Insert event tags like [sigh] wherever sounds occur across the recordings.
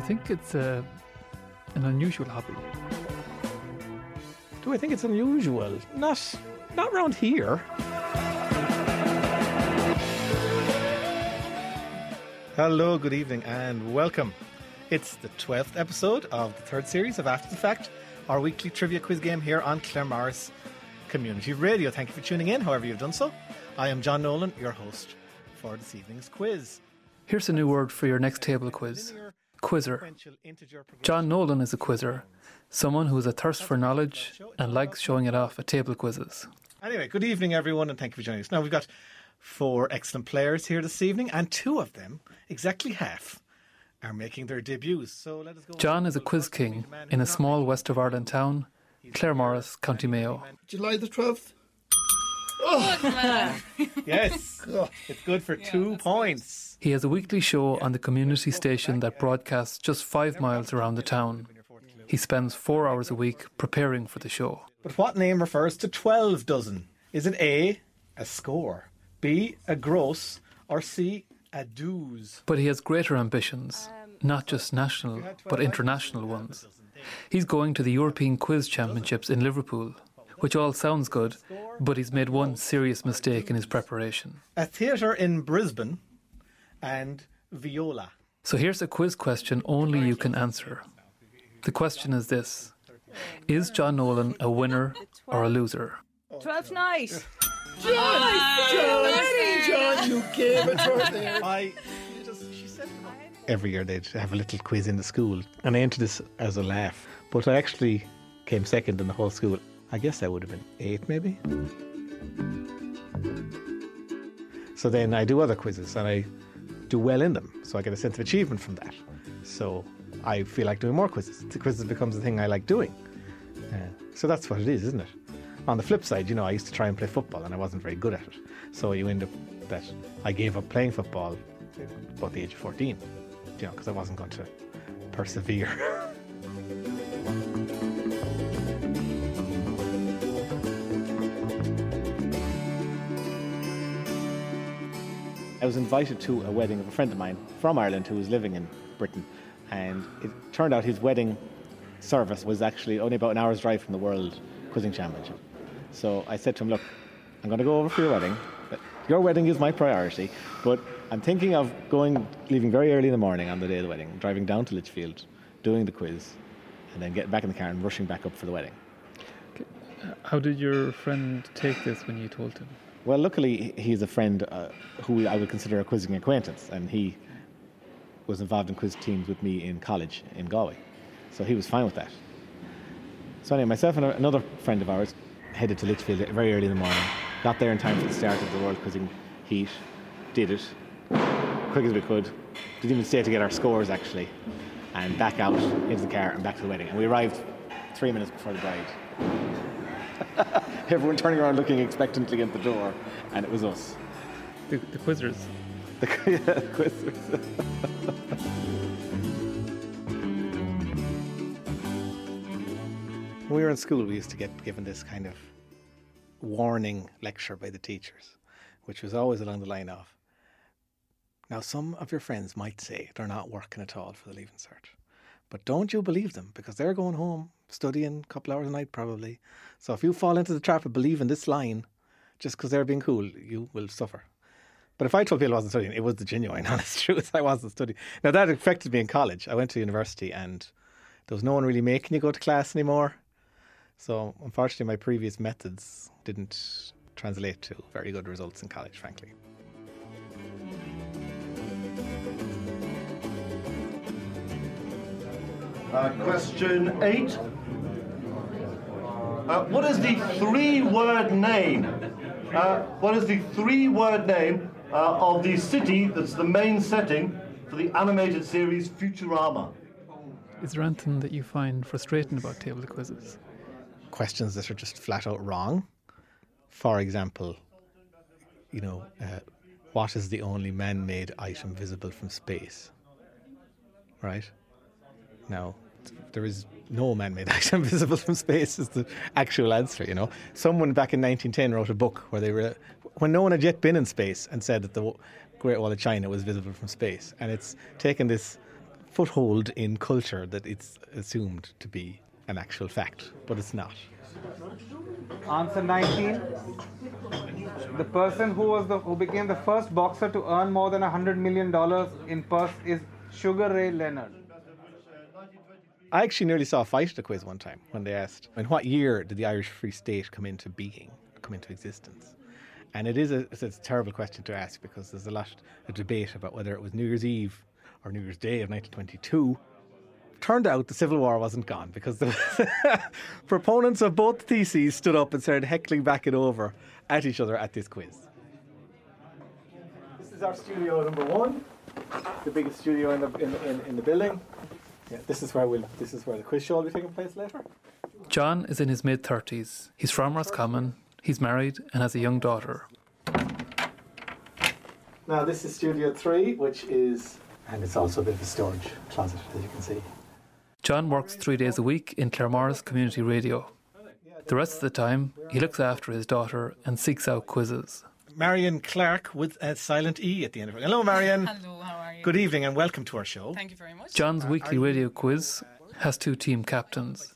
you think it's uh, an unusual hobby? Do I think it's unusual? Not, not around here. Hello, good evening, and welcome. It's the 12th episode of the third series of After the Fact, our weekly trivia quiz game here on Claremorris Community Radio. Thank you for tuning in, however, you've done so. I am John Nolan, your host for this evening's quiz. Here's a new word for your next table quiz quizzer. John Nolan is a quizzer, someone who has a thirst for knowledge and likes showing it off at table quizzes. Anyway, good evening, everyone, and thank you for joining us. Now, we've got four excellent players here this evening, and two of them, exactly half, are making their debuts. So let us go. John is a quiz king in a small west of Ireland town, Claremorris, County Mayo. July the 12th. Yes, [laughs] it's good for two points. He has a weekly show on the community station that broadcasts just five miles around the town. He spends four hours a week preparing for the show. But what name refers to 12 dozen? Is it A, a score, B, a gross, or C, a dues? But he has greater ambitions, not just national, but international ones. He's going to the European Quiz Championships in Liverpool, which all sounds good, but he's made one serious mistake in his preparation. A theatre in Brisbane and viola. So here's a quiz question only you can answer. The question is this Is John Nolan a winner or a loser? 12th night. John, John, you gave it right [laughs] there. I just, every year they'd have a little quiz in the school, and I entered this as a laugh. But I actually came second in the whole school. I guess I would have been eight, maybe. So then I do other quizzes, and I do well in them, so I get a sense of achievement from that. So I feel like doing more quizzes. The quizzes becomes the thing I like doing. Uh, so that's what it is, isn't it? On the flip side, you know, I used to try and play football, and I wasn't very good at it. So you end up that I gave up playing football about the age of 14, you know, because I wasn't going to persevere. [laughs] was invited to a wedding of a friend of mine from Ireland who was living in Britain, and it turned out his wedding service was actually only about an hour's drive from the World Quizzing Championship. So I said to him, "Look, I'm going to go over for your wedding. Your wedding is my priority, but I'm thinking of going, leaving very early in the morning on the day of the wedding, driving down to Lichfield, doing the quiz, and then getting back in the car and rushing back up for the wedding." How did your friend take this when you told him? Well, luckily, he- he's a friend uh, who I would consider a quizzing acquaintance, and he was involved in quiz teams with me in college in Galway. So he was fine with that. So, anyway, myself and another friend of ours headed to Lichfield very early in the morning, got there in time for the start of the World Quizzing Heat, did it quick as we could, didn't even stay to get our scores actually, and back out into the car and back to the wedding. And we arrived three minutes before the bride. [laughs] Everyone turning around looking expectantly at the door, and it was us. The, the quizzers. The [laughs] yeah, quizzers. when we were in school, we used to get given this kind of warning lecture by the teachers, which was always along the line of Now, some of your friends might say they're not working at all for the Leaving Cert, but don't you believe them because they're going home studying a couple hours a night probably. So if you fall into the trap of believing this line just because they're being cool, you will suffer. But if I told people I wasn't studying, it was the genuine, [laughs] honest truth. I wasn't studying. Now that affected me in college. I went to university and there was no one really making you go to class anymore. So unfortunately, my previous methods didn't translate to very good results in college, frankly. Uh, question eight. Uh, what is the three-word name? Uh, what is the three-word name uh, of the city that's the main setting for the animated series Futurama? Is there anything that you find frustrating about table quizzes? Questions that are just flat out wrong. For example, you know, uh, what is the only man made item visible from space? Right? Now, there is no man made [laughs] item visible from space, is the actual answer, you know. Someone back in 1910 wrote a book where they were, when no one had yet been in space, and said that the Great Wall of China was visible from space. And it's taken this foothold in culture that it's assumed to be an actual fact, but it's not. Answer 19. The person who was the who became the first boxer to earn more than hundred million dollars in purse is Sugar Ray Leonard. I actually nearly saw a fight at a quiz one time when they asked, in what year did the Irish Free State come into being, come into existence? And it is a, it's a terrible question to ask because there's a lot of debate about whether it was New Year's Eve or New Year's Day of 1922. Turned out the Civil War wasn't gone because the [laughs] proponents of both theses stood up and started heckling back and over at each other at this quiz. This is our studio number one, the biggest studio in the, in, in, in the building. Yeah, this is where we'll, this is where the quiz show will be taking place later. John is in his mid 30s. He's from Roscommon, he's married, and has a young daughter. Now, this is Studio 3, which is, and it's also a bit of a storage closet, as you can see. John works three days a week in Claremorris Community Radio. The rest of the time, he looks after his daughter and seeks out quizzes. Marion Clark with a silent E at the end of it. Hello, Marion. Hello, how are you? Good evening and welcome to our show. Thank you very much. John's uh, weekly radio quiz has two team captains.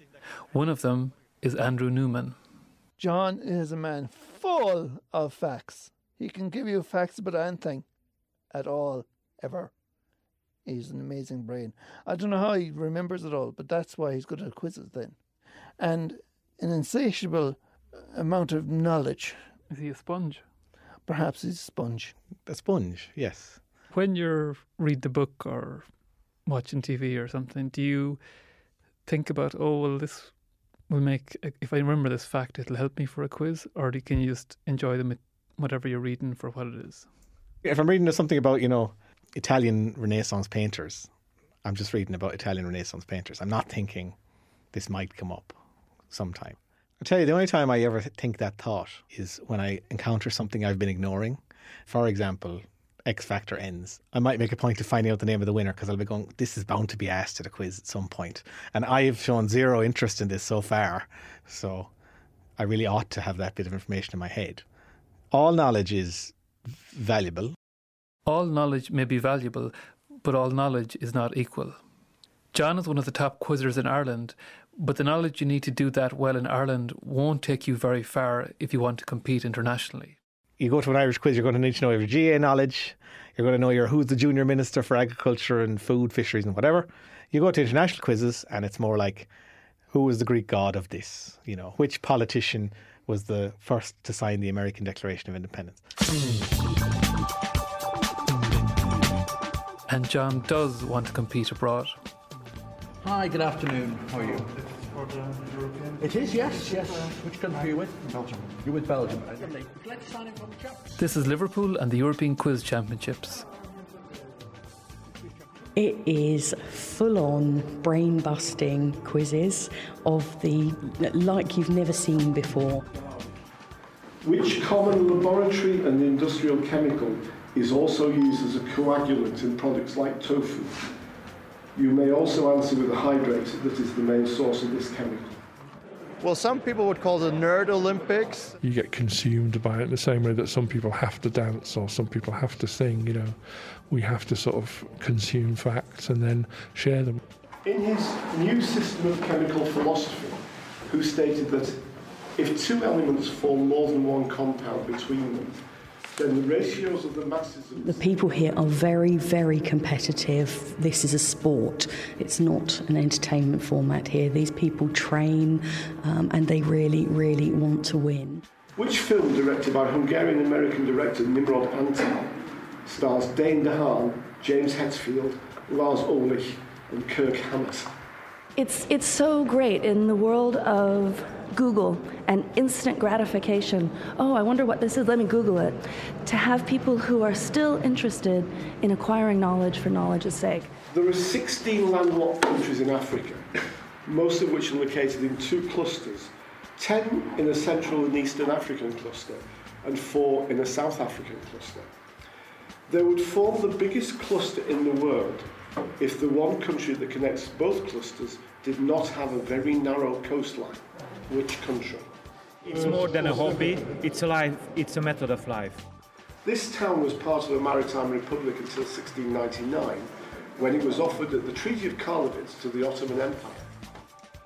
One of them is Andrew Newman. John is a man full of facts. He can give you facts about anything at all, ever. He's an amazing brain. I don't know how he remembers it all, but that's why he's good at quizzes then. And an insatiable amount of knowledge. Is he a sponge? Perhaps he's a sponge. A sponge, yes. When you're read the book or watching TV or something, do you think about, oh, well, this will make, if I remember this fact, it'll help me for a quiz? Or do, can you just enjoy them, whatever you're reading for what it is? If I'm reading something about, you know, Italian Renaissance painters, I'm just reading about Italian Renaissance painters. I'm not thinking this might come up sometime. I'll tell you, the only time I ever think that thought is when I encounter something I've been ignoring. For example, X Factor ends. I might make a point of finding out the name of the winner because I'll be going, this is bound to be asked at a quiz at some point. And I have shown zero interest in this so far. So I really ought to have that bit of information in my head. All knowledge is valuable. All knowledge may be valuable, but all knowledge is not equal. John is one of the top quizzers in Ireland, but the knowledge you need to do that well in Ireland won't take you very far if you want to compete internationally. You go to an Irish quiz, you're going to need to know your GAA knowledge. You're going to know your who's the junior minister for agriculture and food, fisheries, and whatever. You go to international quizzes, and it's more like who was the Greek god of this? You know, which politician was the first to sign the American Declaration of Independence? And John does want to compete abroad. Hi, good afternoon. How are you? It is, yes, yes. Which country are you with? Belgium. You're with Belgium. Let's sign in from the chap. This is Liverpool and the European Quiz Championships. It is full on brain busting quizzes of the like you've never seen before. Which common laboratory and industrial chemical is also used as a coagulant in products like tofu? You may also answer with a hydrate that is the main source of this chemical. Well, some people would call it Nerd Olympics. You get consumed by it in the same way that some people have to dance or some people have to sing. You know, we have to sort of consume facts and then share them. In his new system of chemical philosophy, who stated that if two elements form more than one compound between them, then the ratios of the masses of The people here are very, very competitive. This is a sport. It's not an entertainment format here. These people train um, and they really, really want to win. Which film directed by Hungarian American director Nimrod Antal stars Dane DeHaan, James Hetfield, Lars Ulrich, and Kirk Hammett? It's, it's so great in the world of Google and instant gratification. Oh, I wonder what this is, let me Google it. To have people who are still interested in acquiring knowledge for knowledge's sake. There are 16 landlocked countries in Africa, most of which are located in two clusters 10 in a Central and Eastern African cluster, and 4 in a South African cluster. They would form the biggest cluster in the world if the one country that connects both clusters did not have a very narrow coastline. Which country? It's more than a hobby, it's a life, it's a method of life. This town was part of a maritime republic until 1699, when it was offered at the Treaty of Karlovitz to the Ottoman Empire.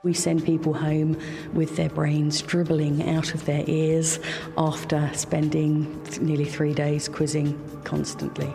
We send people home with their brains dribbling out of their ears after spending nearly three days quizzing constantly.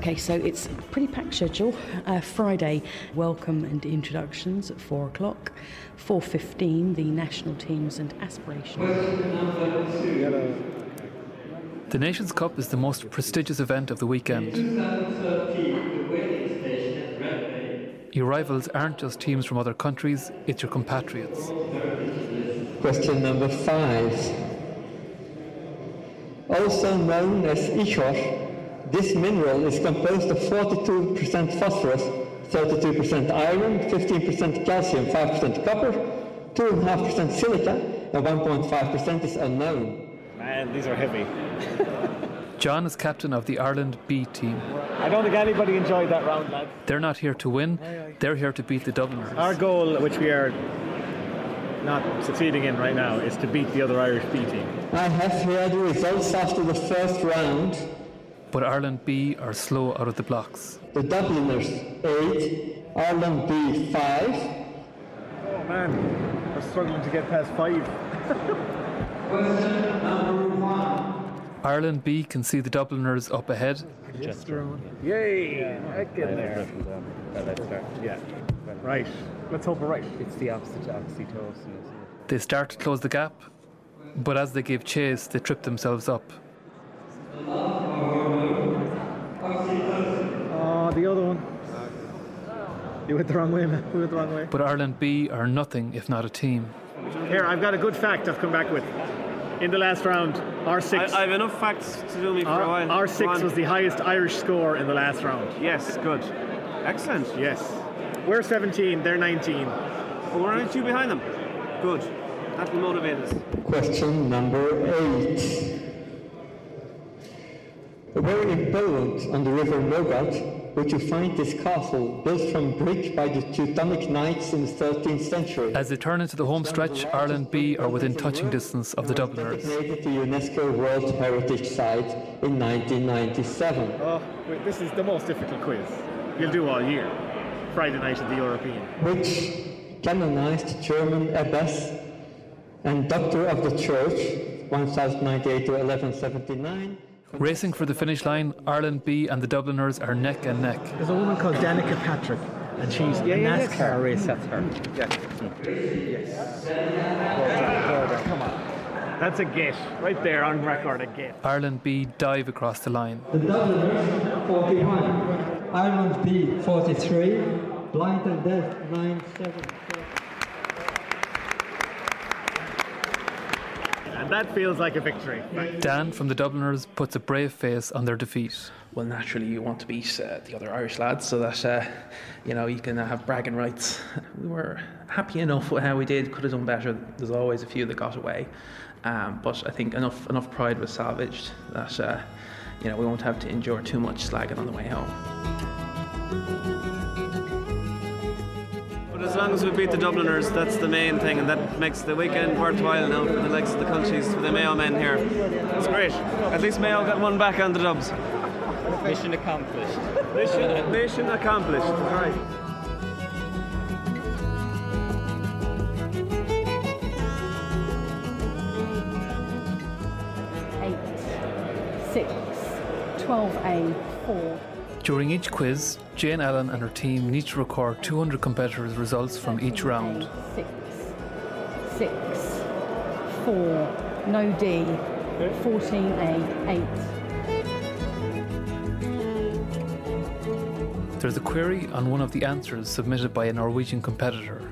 Okay, so it's a pretty packed schedule. Uh, Friday, welcome and introductions at four o'clock. Four fifteen, the national teams and aspirations. The Nations Cup is the most prestigious event of the weekend. Your rivals aren't just teams from other countries, it's your compatriots. Question number five. Also known as ichor, this mineral is composed of 42% phosphorus, 32% iron, 15% calcium, 5% copper, 2.5% silica, and 1.5% is unknown. Man, these are heavy. [laughs] John is captain of the Ireland B team. I don't think anybody enjoyed that round, lad. They're not here to win, they're here to beat the Dubliners. Our goal, which we are not succeeding in right now, is to beat the other Irish B team. I have here the results after the first round. But Ireland B are slow out of the blocks. The Dubliners 8, Ireland B 5. Oh man, we're struggling to get past 5. Question number 1. Ireland B can see the Dubliners up ahead. Just Yay! Yeah. Get there. Yeah. Right. Let's hope we're right. It's the opposite to oxytocin. They start to close the gap, but as they give chase, they trip themselves up. Oh, the other one. You went the wrong way, man. We went the wrong way. But Ireland B are nothing if not a team. Here, I've got a good fact I've come back with. In the last round, R6. I, I have enough facts to do me for R, a while. R6 was the highest Irish score in the last round. Yes, good. Excellent. Yes. We're 17, they're 19. But we're only two behind them. Good. That will motivate us. Question number 8. Where in Poland, on the river Nogat, would you find this castle built from brick by the Teutonic Knights in the 13th century? As they turn into the home stretch, Ireland B are within touching distance of the Dubliners. Designated the UNESCO World Heritage Site in 1997. Oh, wait, this is the most difficult quiz you'll do all year. Friday night at the European. Which canonized German abbess and doctor of the church, 1098 to 1179. Racing for the finish line, Ireland B and the Dubliners are neck and neck. There's a woman called Danica Patrick, and she's Yeah, a yeah, NASCAR yes. race. That's her. Yes. Well done, Come on. That's a get. Right there on record, a get. Ireland B dive across the line. The Dubliners, 41. Ireland B, 43. Blind and Deaf, 97. And that feels like a victory. Dan from the Dubliners puts a brave face on their defeat. Well, naturally, you want to beat uh, the other Irish lads so that uh, you know you can uh, have bragging rights. We were happy enough with how we did. Could have done better. There's always a few that got away, um, but I think enough enough pride was salvaged that uh, you know we won't have to endure too much slagging on the way home. Long as we beat the Dubliners, that's the main thing, and that makes the weekend worthwhile now for the likes of the countries, for the Mayo men here. It's great. At least Mayo got one back on the Dubs. Mission accomplished. Mission, mission accomplished. Right. eight, six, 12A, four. During each quiz, Jane Allen and her team need to record 200 competitors' results from each round. Six, six, four, no D, 14A, eight. There's a query on one of the answers submitted by a Norwegian competitor.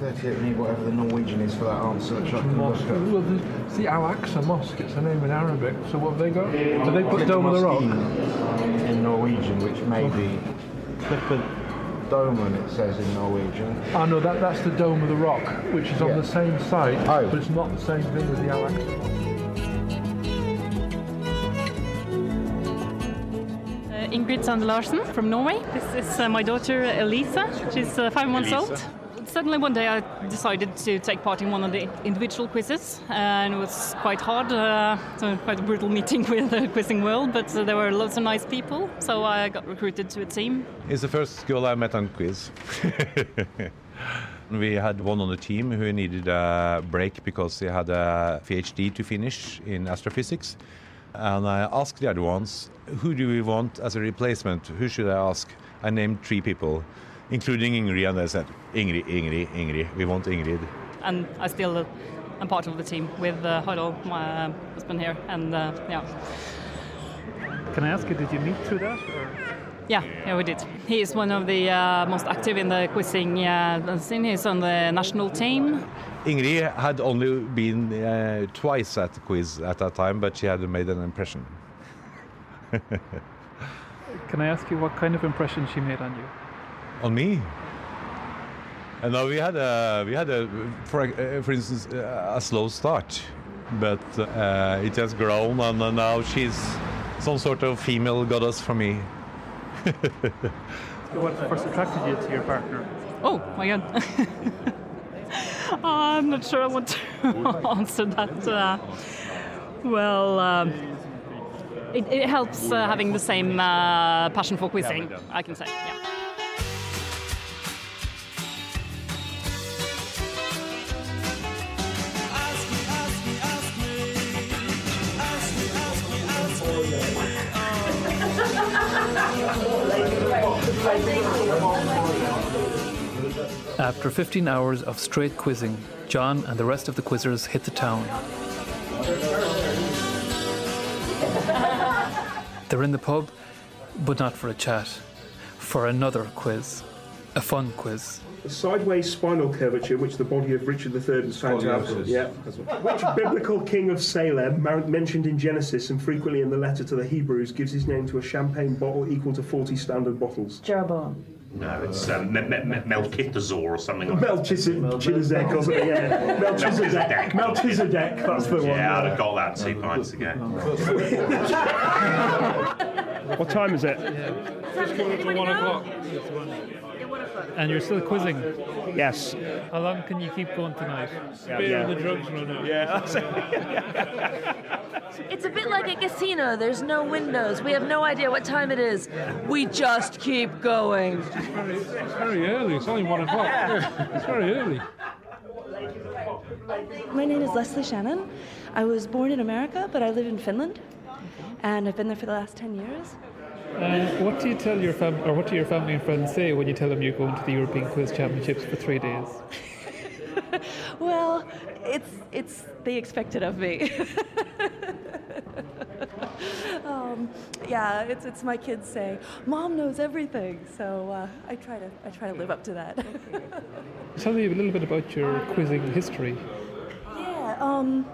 38 me whatever the Norwegian is for that answer. which I can Mosque. look. Well, the, it's the Al Aqsa Mosque. It's a name in Arabic. So what have they got? Do they put Dome of the Rock? in Norwegian, which may be Clifford Domen, it says in Norwegian. Oh no, that, that's the Dome of the Rock, which is on Yeah. the same site, Oh. but it's not the same thing as the Al Aqsa Ingrid Sande Larsen from Norway. This is uh, my daughter Elisa. She's uh, five months Elisa. old. Suddenly one day I decided to take part in one of the individual quizzes, and it was quite hard. Uh, so quite a brutal meeting [laughs] with the quizzing world, but uh, there were lots of nice people, so I got recruited to a team. It's the first girl I met on quiz. [laughs] we had one on the team who needed a break because he had a PhD to finish in astrophysics. And I asked the other ones, who do we want as a replacement? Who should I ask? I named three people, including Ingrid, and I said, Ingrid, Ingrid, Ingrid, we want Ingrid. And I still am part of the team with uh, Harald, my uh, husband here, and uh, yeah. Can I ask you, did you meet through that? Or? Yeah, yeah, we did. He is one of the uh, most active in the quizzing uh, scene. He's on the national team. Ingrid had only been uh, twice at the quiz at that time, but she had made an impression. [laughs] Can I ask you what kind of impression she made on you? On me? And now we had a we had a for uh, for instance uh, a slow start, but uh, it has grown and uh, now she's some sort of female goddess for me. [laughs] What first attracted you to your partner? Oh my god. [laughs] I'm not sure I want to [laughs] answer that. Uh, well, um, it, it helps uh, having the same uh, passion for quizzing, I can say. Yeah. After 15 hours of straight quizzing, John and the rest of the quizzers hit the town. They're in the pub, but not for a chat, for another quiz. A fun quiz. The sideways spinal curvature which the body of Richard III was found to have. Yeah. Which biblical king of Salem, mentioned in Genesis and frequently in the letter to the Hebrews, gives his name to a champagne bottle equal to 40 standard bottles? Jeroboam. No, it's um, Me- Me- Me- Melchizedek or something like that. Melchizedek, or something, yeah. Melchizedek. Melchizedek, that's the one. Yeah, I'd have got that two pints ago. What time is it? Just coming up to one o'clock. And you're still quizzing? Yes. How long can you keep going tonight? Yeah, yeah. the drugs run out. Yeah, [laughs] It's a bit like a casino. There's no windows. We have no idea what time it is. We just keep going. It's very, it's very early. It's only one o'clock. It's very early. My name is Leslie Shannon. I was born in America, but I live in Finland. And I've been there for the last 10 years. What do you tell your fam- or what do your family and friends say when you tell them you're going to the European Quiz Championships for three days? [laughs] Well, it's it's they expect it of me. [laughs] um, yeah, it's it's my kids say, "Mom knows everything," so uh, I try to I try to live up to that. [laughs] Tell me a little bit about your quizzing history. yeah. Um,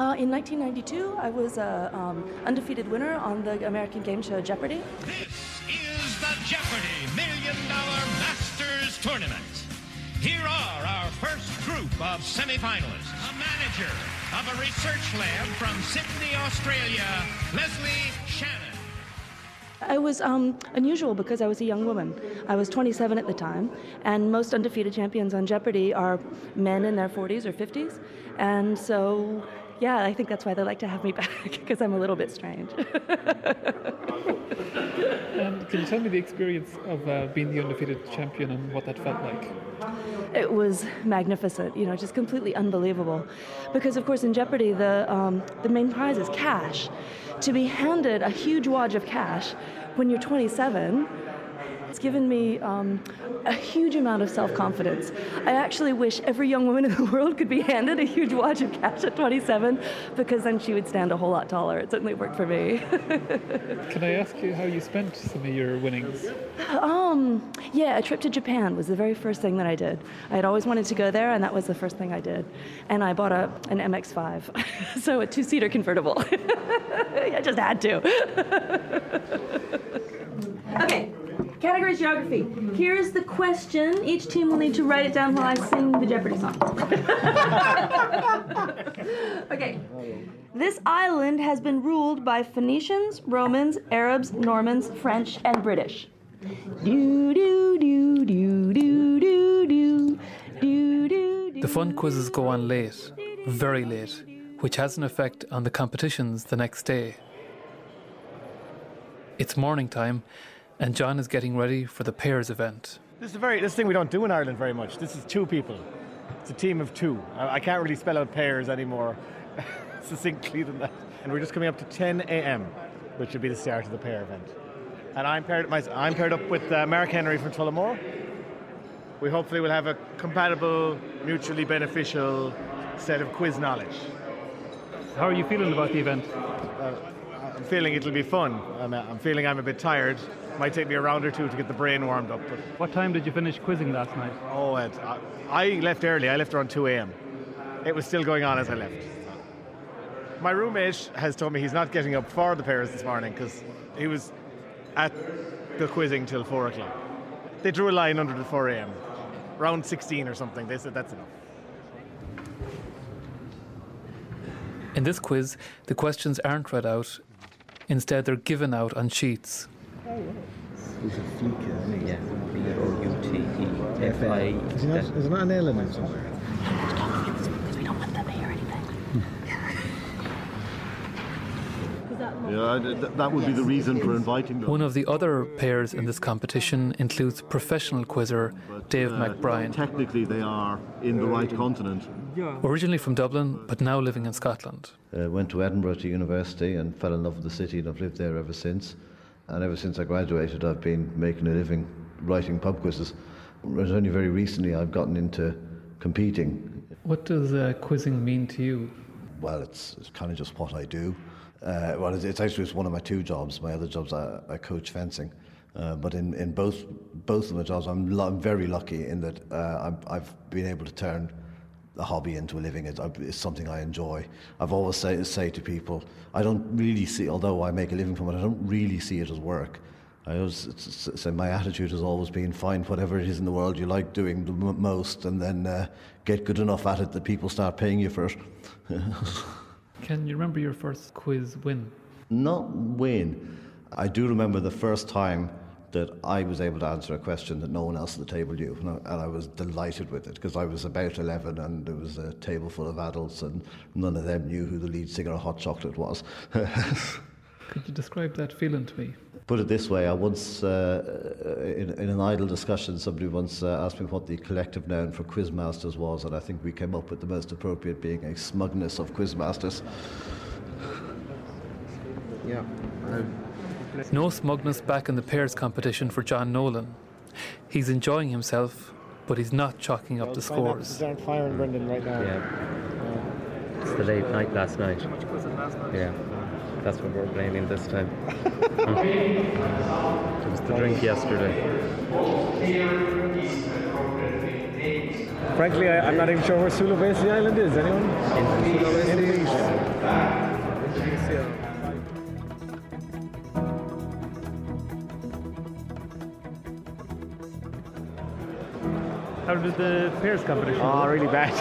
uh, in 1992, I was a um, undefeated winner on the American game show Jeopardy. This is the Jeopardy Million Dollar Masters Tournament. Here are our first group of semifinalists. A manager of a research lab from Sydney, Australia, Leslie Shannon. I was um, unusual because I was a young woman. I was 27 at the time, and most undefeated champions on Jeopardy are men in their 40s or 50s. And so, yeah, I think that's why they like to have me [laughs] back, because I'm a little bit strange. And [laughs] can you tell me the experience of uh, being the undefeated champion and what that felt like? it was magnificent, you know, just completely unbelievable. Because, of course, in Jeopardy, the, um, the main prize is cash. To be handed a huge wad of cash when you're 27, it's given me um, a huge amount of self confidence. I actually wish every young woman in the [laughs] world could be handed a huge wad of cash at 27 because then she would stand a whole lot taller. It certainly worked for me. [laughs] Can I ask you how you spent some of your winnings? Um, yeah, a trip to Japan was the very first thing that I did. I had always wanted to go there, and that was the first thing I did. And I bought a, an MX5, [laughs] so a two seater convertible. I just had to. okay, category geography. Here is the question. Each team will need to write it down while I sing the Jeopardy song. [laughs] okay. This island has been ruled by Phoenicians, Romans, Arabs, Normans, French, and British. Do do do do do do do do do. The fun quizzes go on late, very late, which has an effect on the competitions the next day. It's morning time, and John is getting ready for the pairs event. This is a very this thing we don't do in Ireland very much. This is two people. It's a team of two. I, I can't really spell out pairs anymore [laughs] succinctly than that. And we're just coming up to 10 a.m., which will be the start of the pair event. And I'm paired, my, I'm paired up with uh, Mark Henry from Tullamore. We hopefully will have a compatible, mutually beneficial set of quiz knowledge. How are you feeling about the event? Uh, I'm feeling it'll be fun. I'm, I'm feeling I'm a bit tired. Might take me a round or two to get the brain warmed up. But What time did you finish quizzing last night? oh, it, I, uh, I left early. I left around 2 a.m. It was still going on as I left. My roommate has told me he's not getting up for the pairs this morning because he was at the quizzing till 4 o'clock. They drew a line under the 4 a.m. Round 16 or something. They said that's enough. In this quiz, the questions aren't read out, instead, they're given out on sheets. There's a fleeker, isn't it? Yeah. B-O-U-T-E-F-I. Is there not, is there not an L in it somewhere? Yeah, th- that would be the reason for inviting them. One of the other pairs in this competition includes professional quizzer Dave Uh, McBrien. Technically, they are in the right continent. Originally from Dublin, but now living in Scotland. Uh, went to Edinburgh to university and fell in love with the city, and I've lived there ever since. And ever since I graduated, I've been making a living writing pub quizzes. It was only very recently I've gotten into competing. What does uh, quizzing mean to you? Well, it's, it's kind of just what I do. Uh, well, it's, it's actually it's one of my two jobs. My other jobs, I, I coach fencing. Uh, but in, in both both of my jobs, I'm, lu- I'm very lucky in that uh, I've, I've been able to turn a hobby into a living. It's, it's something I enjoy. I've always say, say to people, I don't really see, although I make a living from it, I don't really see it as work. I always say my attitude has always been find whatever it is in the world you like doing the m- most, and then uh, get good enough at it that people start paying you for it. [laughs] Can you remember your first quiz win? Not win. I do remember the first time that I was able to answer a question that no one else at the table knew, and I, and I was delighted with it because I was about 11 and there was a table full of adults and none of them knew who the lead singer of Hot Chocolate was. [laughs] Could you describe that feeling to me? Put it this way, I once, uh, in, in an idle discussion, somebody once uh, asked me what the collective noun for quizmasters was, and I think we came up with the most appropriate being a smugness of quizmasters. Yeah. No smugness back in the pairs competition for John Nolan. He's enjoying himself, but he's not chalking up the scores. aren't firing Brendan right now. Yeah. It's the late night last night. Yeah. That's what we're blaming this time. [laughs] it was the drink yesterday. Frankly, I, I'm not even sure where Sulawesi Island is. Anyone? Indonesia. How did the pairs competition Oh, really bad.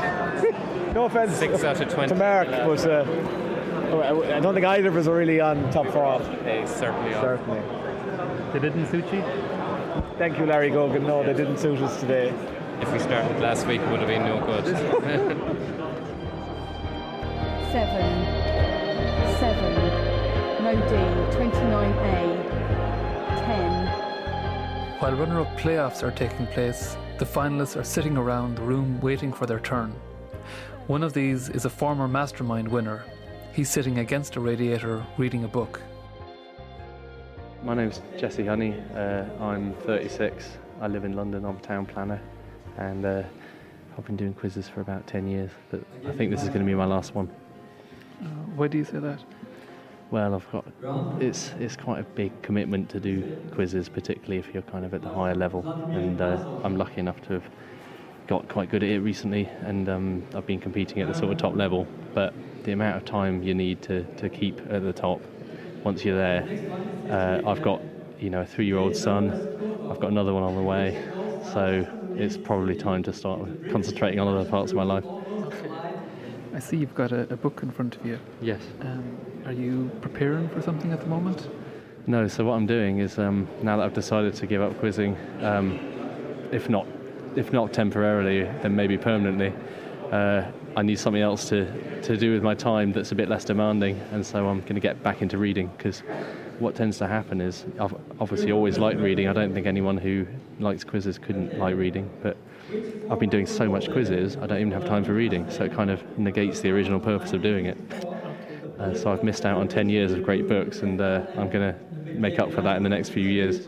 [laughs] no offense Six out of 20. to Mark, but uh, I I don't think either of us are really on top form. They certainly are. Certainly. They didn't suit you? Thank you, Larry Gogan. No, they didn't suit us today. If we started last week, it would have been no good. [laughs] Seven. Seven. No D. 29A. 10. While runner up playoffs are taking place, the finalists are sitting around the room waiting for their turn. One of these is a former mastermind winner. He's sitting against a radiator reading a book. My name's Jesse Honey. Uh, I'm 36. I live in London. I'm a town planner, and uh, I've been doing quizzes for about 10 years. But I think this is going to be my last one. Uh, why do you say that? Well, I've got it's it's quite a big commitment to do quizzes, particularly if you're kind of at the higher level. And uh, I'm lucky enough to have got quite good at it recently, and um, I've been competing at the sort of top level. But the amount of time you need to, to keep at the top once you're there, uh, I've got you know a three-year-old son, I've got another one on the way, so it's probably time to start concentrating on other parts of my life. I see you've got a, a book in front of you. Yes. Um, are you preparing for something at the moment? No, so what I'm doing is um, now that I've decided to give up quizzing, um, if not if not temporarily, then maybe permanently. Uh, I need something else to, to do with my time that's a bit less demanding, and so I'm going to get back into reading because what tends to happen is I've obviously always liked reading. I don't think anyone who likes quizzes couldn't like reading, but I've been doing so much quizzes, I don't even have time for reading, so it kind of negates the original purpose of doing it. Uh, so I've missed out on 10 years of great books, and uh, I'm going to make up for that in the next few years.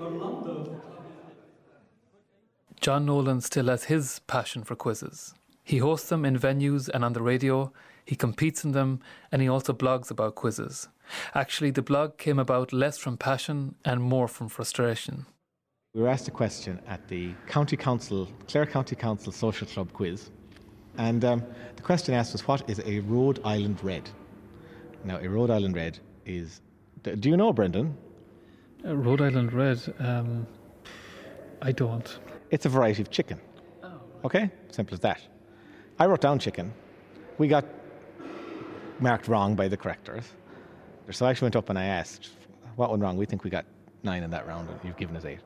John Nolan still has his passion for quizzes. He hosts them in venues and on the radio, he competes in them, and he also blogs about quizzes. Actually, the blog came about less from passion and more from frustration. We were asked a question at the County Council, Clare County Council Social Club quiz, and um, the question asked was, "What is a Rhode Island Red?" Now, a Rhode Island Red is. Do you know, Brendan? Uh, Rhode Island Red. Um, I don't. It's a variety of chicken. Okay, simple as that. I wrote down chicken. We got marked wrong by the correctors. So I actually went up and I asked, what went wrong? We think we got nine in that round, and you've given us eight.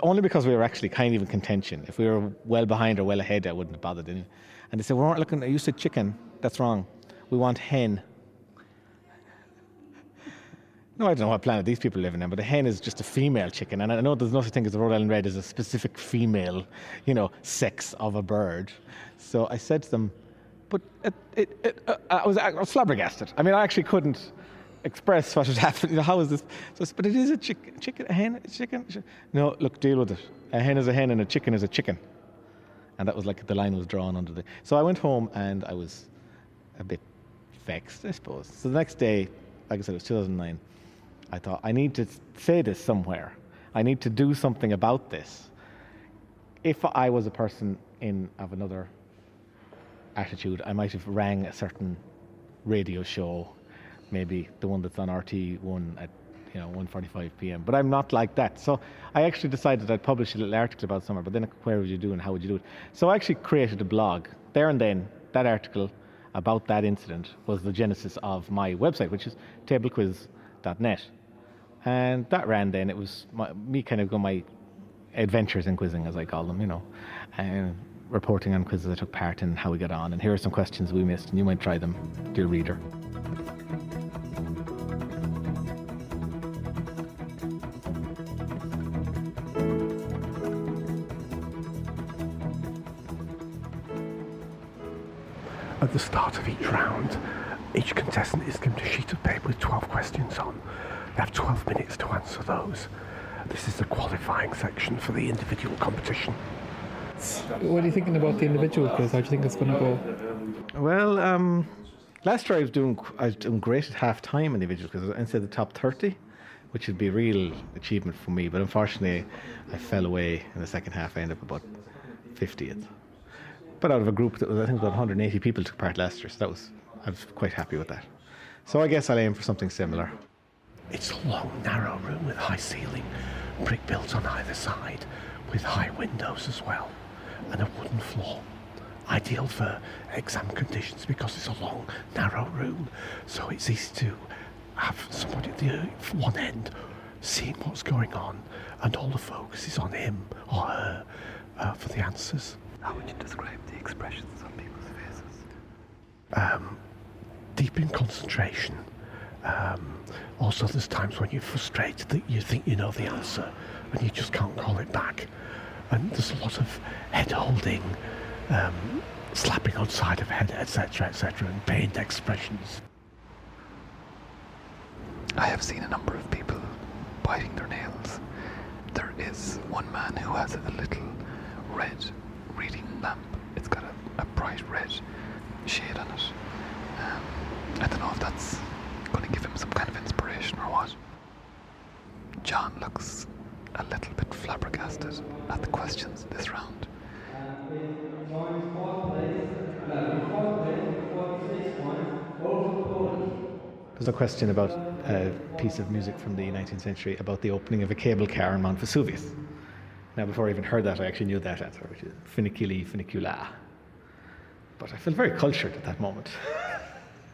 Only because we were actually kind of in contention. If we were well behind or well ahead, I wouldn't have bothered. And they said, we weren't looking, you said chicken. That's wrong. We want hen. No, I don't know what planet these people live in, but a hen is just a female chicken. And I know there's no such thing as a Rhode Island Red is a specific female, you know, sex of a bird. So I said to them, but it, it, it, uh, I, was, I was flabbergasted. I mean, I actually couldn't express what had [laughs] happened. You know, how is this? So, but it is a chicken, chicken, a hen, a chicken. No, look, deal with it. A hen is a hen, and a chicken is a chicken. And that was like the line was drawn under the. So I went home and I was a bit vexed, I suppose. So the next day, like I said, it was 2009. I thought I need to say this somewhere. I need to do something about this. If I was a person in of another attitude, I might have rang a certain radio show, maybe the one that's on RT1 at you know 1:45 p.m. But I'm not like that. So I actually decided I'd publish a little article about somewhere. But then where would you do and how would you do it? So I actually created a blog there and then. That article about that incident was the genesis of my website, which is tablequiz.net. And that ran then. It was my, me kind of going my adventures in quizzing, as I call them, you know, and reporting on quizzes I took part in, how we got on. And here are some questions we missed, and you might try them, dear reader. At the start of each round, each contestant is given a sheet of paper with 12 questions on. They have 12 minutes to answer those. This is the qualifying section for the individual competition. What are you thinking about the individual quiz? How do you think it's going to go? Well, um, last year I was doing I was doing great at half time in the individual quiz. I was inside the top 30, which would be a real achievement for me. But unfortunately, I fell away in the second half. I ended up about 50th. But out of a group that was, I think, about 180 people took part last year, so that was I was quite happy with that. So I guess I'll aim for something similar. It's a long, narrow room with high ceiling, brick built on either side, with high windows as well, and a wooden floor. Ideal for exam conditions because it's a long, narrow room, so it's easy to have somebody at the one end seeing what's going on, and all the focus is on him or her uh, for the answers. How would you describe the expressions on people's faces? Um, deep in concentration. Um, also, there's times when you're frustrated that you think you know the answer and you just can't call it back. And there's a lot of head holding, um, slapping on side of head, etc., etc., and pained expressions. I have seen a number of people biting their nails. There is one man who has a little red reading lamp. It's got a, a bright red shade on it. Um, I don't know if that's him some kind of inspiration or what. John looks a little bit flabbergasted at the questions this round. There's a question about a piece of music from the 19th century about the opening of a cable car in Mount Vesuvius. Now, before I even heard that, I actually knew that answer, which is funiculì funiculà. But I felt very cultured at that moment.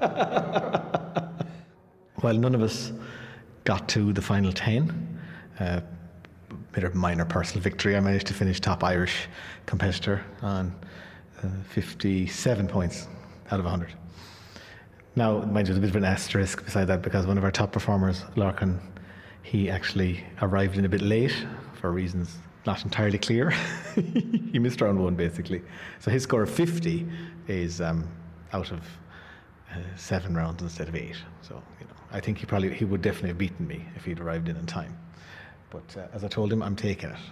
[laughs] While none of us got to the final 10, uh, bit of minor personal victory, I managed to finish top Irish competitor on uh, 57 points out of 100. Now, mind you, there's a bit of an asterisk beside that because one of our top performers, Larkin, he actually arrived in a bit late for reasons not entirely clear. [laughs] he missed round one, basically. So his score of 50 is um, out of uh, seven rounds instead of eight. So, you know, I think he probably, he would definitely have beaten me if he'd arrived in in time. But uh, as I told him, I'm taking it. [laughs]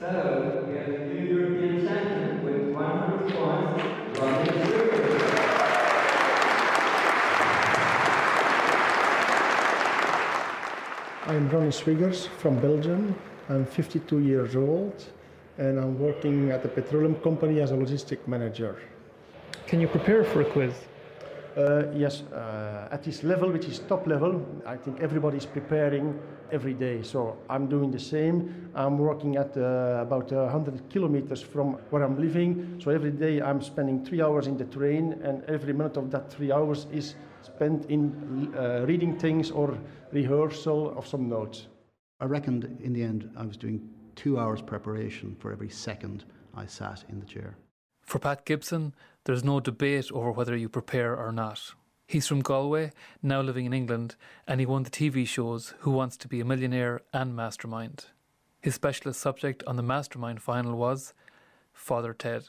So, we have a new European champion with 100 points, Ronnie Swiggers. I'm Ronnie Swiggers from Belgium. I'm 52 years old and I'm working at a petroleum company as a logistic manager. Can you prepare for a quiz? Uh, yes, uh, at this level, which is top level, I think everybody is preparing every day. So I'm doing the same. I'm working at uh, about 100 kilometers from where I'm living. So every day I'm spending three hours in the train, and every minute of that three hours is spent in uh, reading things or rehearsal of some notes. I reckoned in the end I was doing two hours preparation for every second I sat in the chair. For Pat Gibson, there's no debate over whether you prepare or not. He's from Galway, now living in England, and he won the TV shows Who Wants to Be a Millionaire and Mastermind. His specialist subject on the Mastermind final was Father Ted.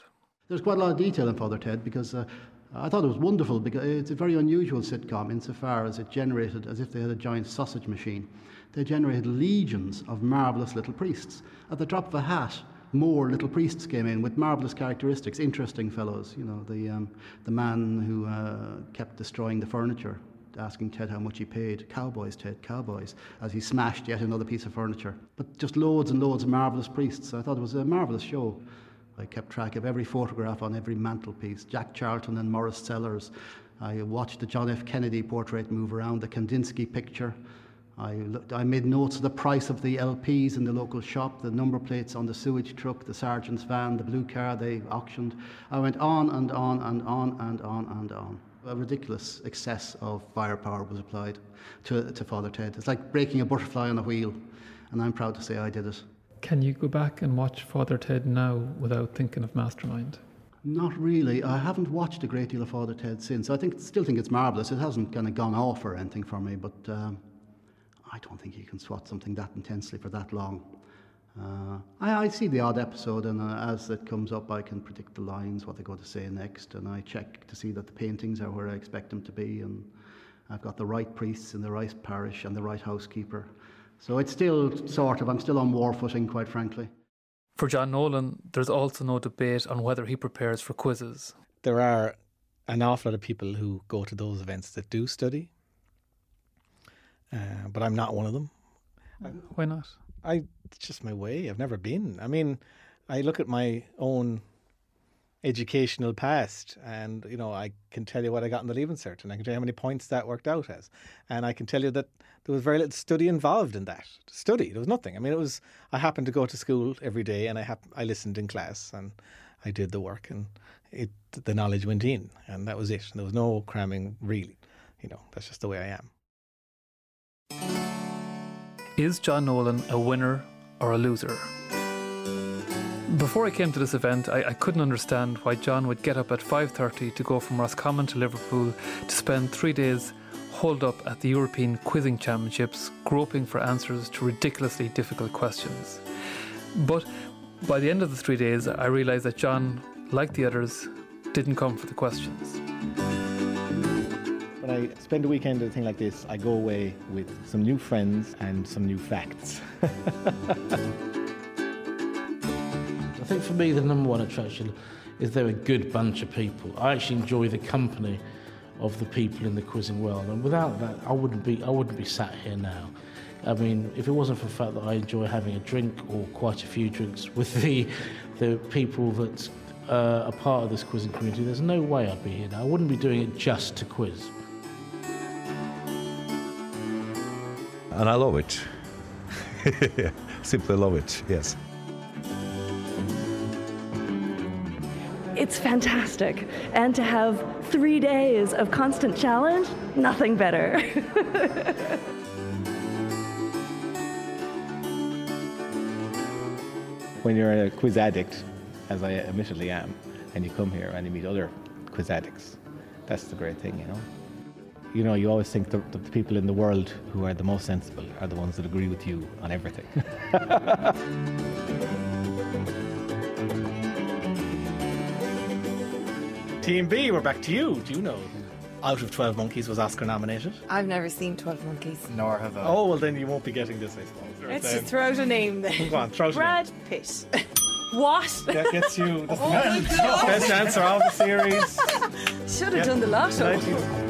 There's quite a lot of detail in Father Ted because uh, I thought it was wonderful because it's a very unusual sitcom insofar as it generated as if they had a giant sausage machine. They generated legions of marvellous little priests. At the drop of a hat, more little priests came in with marvelous characteristics, interesting fellows. You know, the, um, the man who uh, kept destroying the furniture, asking Ted how much he paid. Cowboys, Ted, cowboys, as he smashed yet another piece of furniture. But just loads and loads of marvellous priests. I thought it was a marvellous show. I kept track of every photograph on every mantelpiece Jack Charlton and Morris Sellers. I watched the John F. Kennedy portrait move around, the Kandinsky picture. I, looked, I made notes of the price of the LPs in the local shop, the number plates on the sewage truck, the sergeant's van, the blue car they auctioned. I went on and on and on and on and on. A ridiculous excess of firepower was applied to, to Father Ted. It's like breaking a butterfly on a wheel, and I'm proud to say I did it. Can you go back and watch Father Ted now without thinking of Mastermind? Not really. I haven't watched a great deal of Father Ted since. I think still think it's marvellous. It hasn't kind of gone off or anything for me, but um, I don't think you can swat something that intensely for that long. Uh, I, I, see the odd episode, and uh, as it comes up, I can predict the lines, what they're going to say next, and I check to see that the paintings are where I expect them to be, and I've got the right priests in the right parish and the right housekeeper. So it's still sort of, I'm still on war footing, quite frankly. For John Nolan, there's also no debate on whether he prepares for quizzes. There are an awful lot of people who go to those events that do study, uh, but I'm not one of them. Why not? I it's just my way. I've never been. I mean, I look at my own educational past, and you know, I can tell you what I got in the Leaving Cert, and I can tell you how many points that worked out as, and I can tell you that there was very little study involved in that. Study, there was nothing. I mean, it was I happened to go to school every day, and I hap- I listened in class, and I did the work, and it the knowledge went in, and that was it. And there was no cramming, really. You know, that's just the way I am. Is John Nolan a winner or a loser? Before I came to this event, I, I, couldn't understand why John would get up at 5.30 to go from Roscommon to Liverpool to spend three days holed up at the European Quizzing Championships, groping for answers to ridiculously difficult questions. But by the end of the three days, I realised that John, like the others, didn't come for the questions when I spend a weekend at a thing like this, I go away with some new friends and some new facts. [laughs] I think for me, the number one attraction is they're a good bunch of people. I actually enjoy the company of the people in the quizzing world, and without that, I wouldn't be I wouldn't be sat here now. I mean, if it wasn't for the fact that I enjoy having a drink or quite a few drinks with the the people that uh, are part of this quizzing community, there's no way I'd be here now. I wouldn't be doing it just to quiz. and I love it. [laughs] Simply love it, yes. It's fantastic. And to have three days of constant challenge, nothing better. [laughs] when you're a quiz addict, as I admittedly am, and you come here and you meet other quiz addicts, that's the great thing, you know. You know, you always think the, the people in the world who are the most sensible are the ones that agree with you on everything. [laughs] Team B, we're back to you. Do you know? Out of 12 Monkeys was Oscar nominated. I've never seen 12 Monkeys. Nor have I. Oh, well, then you won't be getting this, I suppose. Let's just throw out a name then. Go on, throw out a Brad Pitt. [laughs] what? That gets you. [laughs] That's Oh my the God. best answer of the series. Should have done the lotto. 19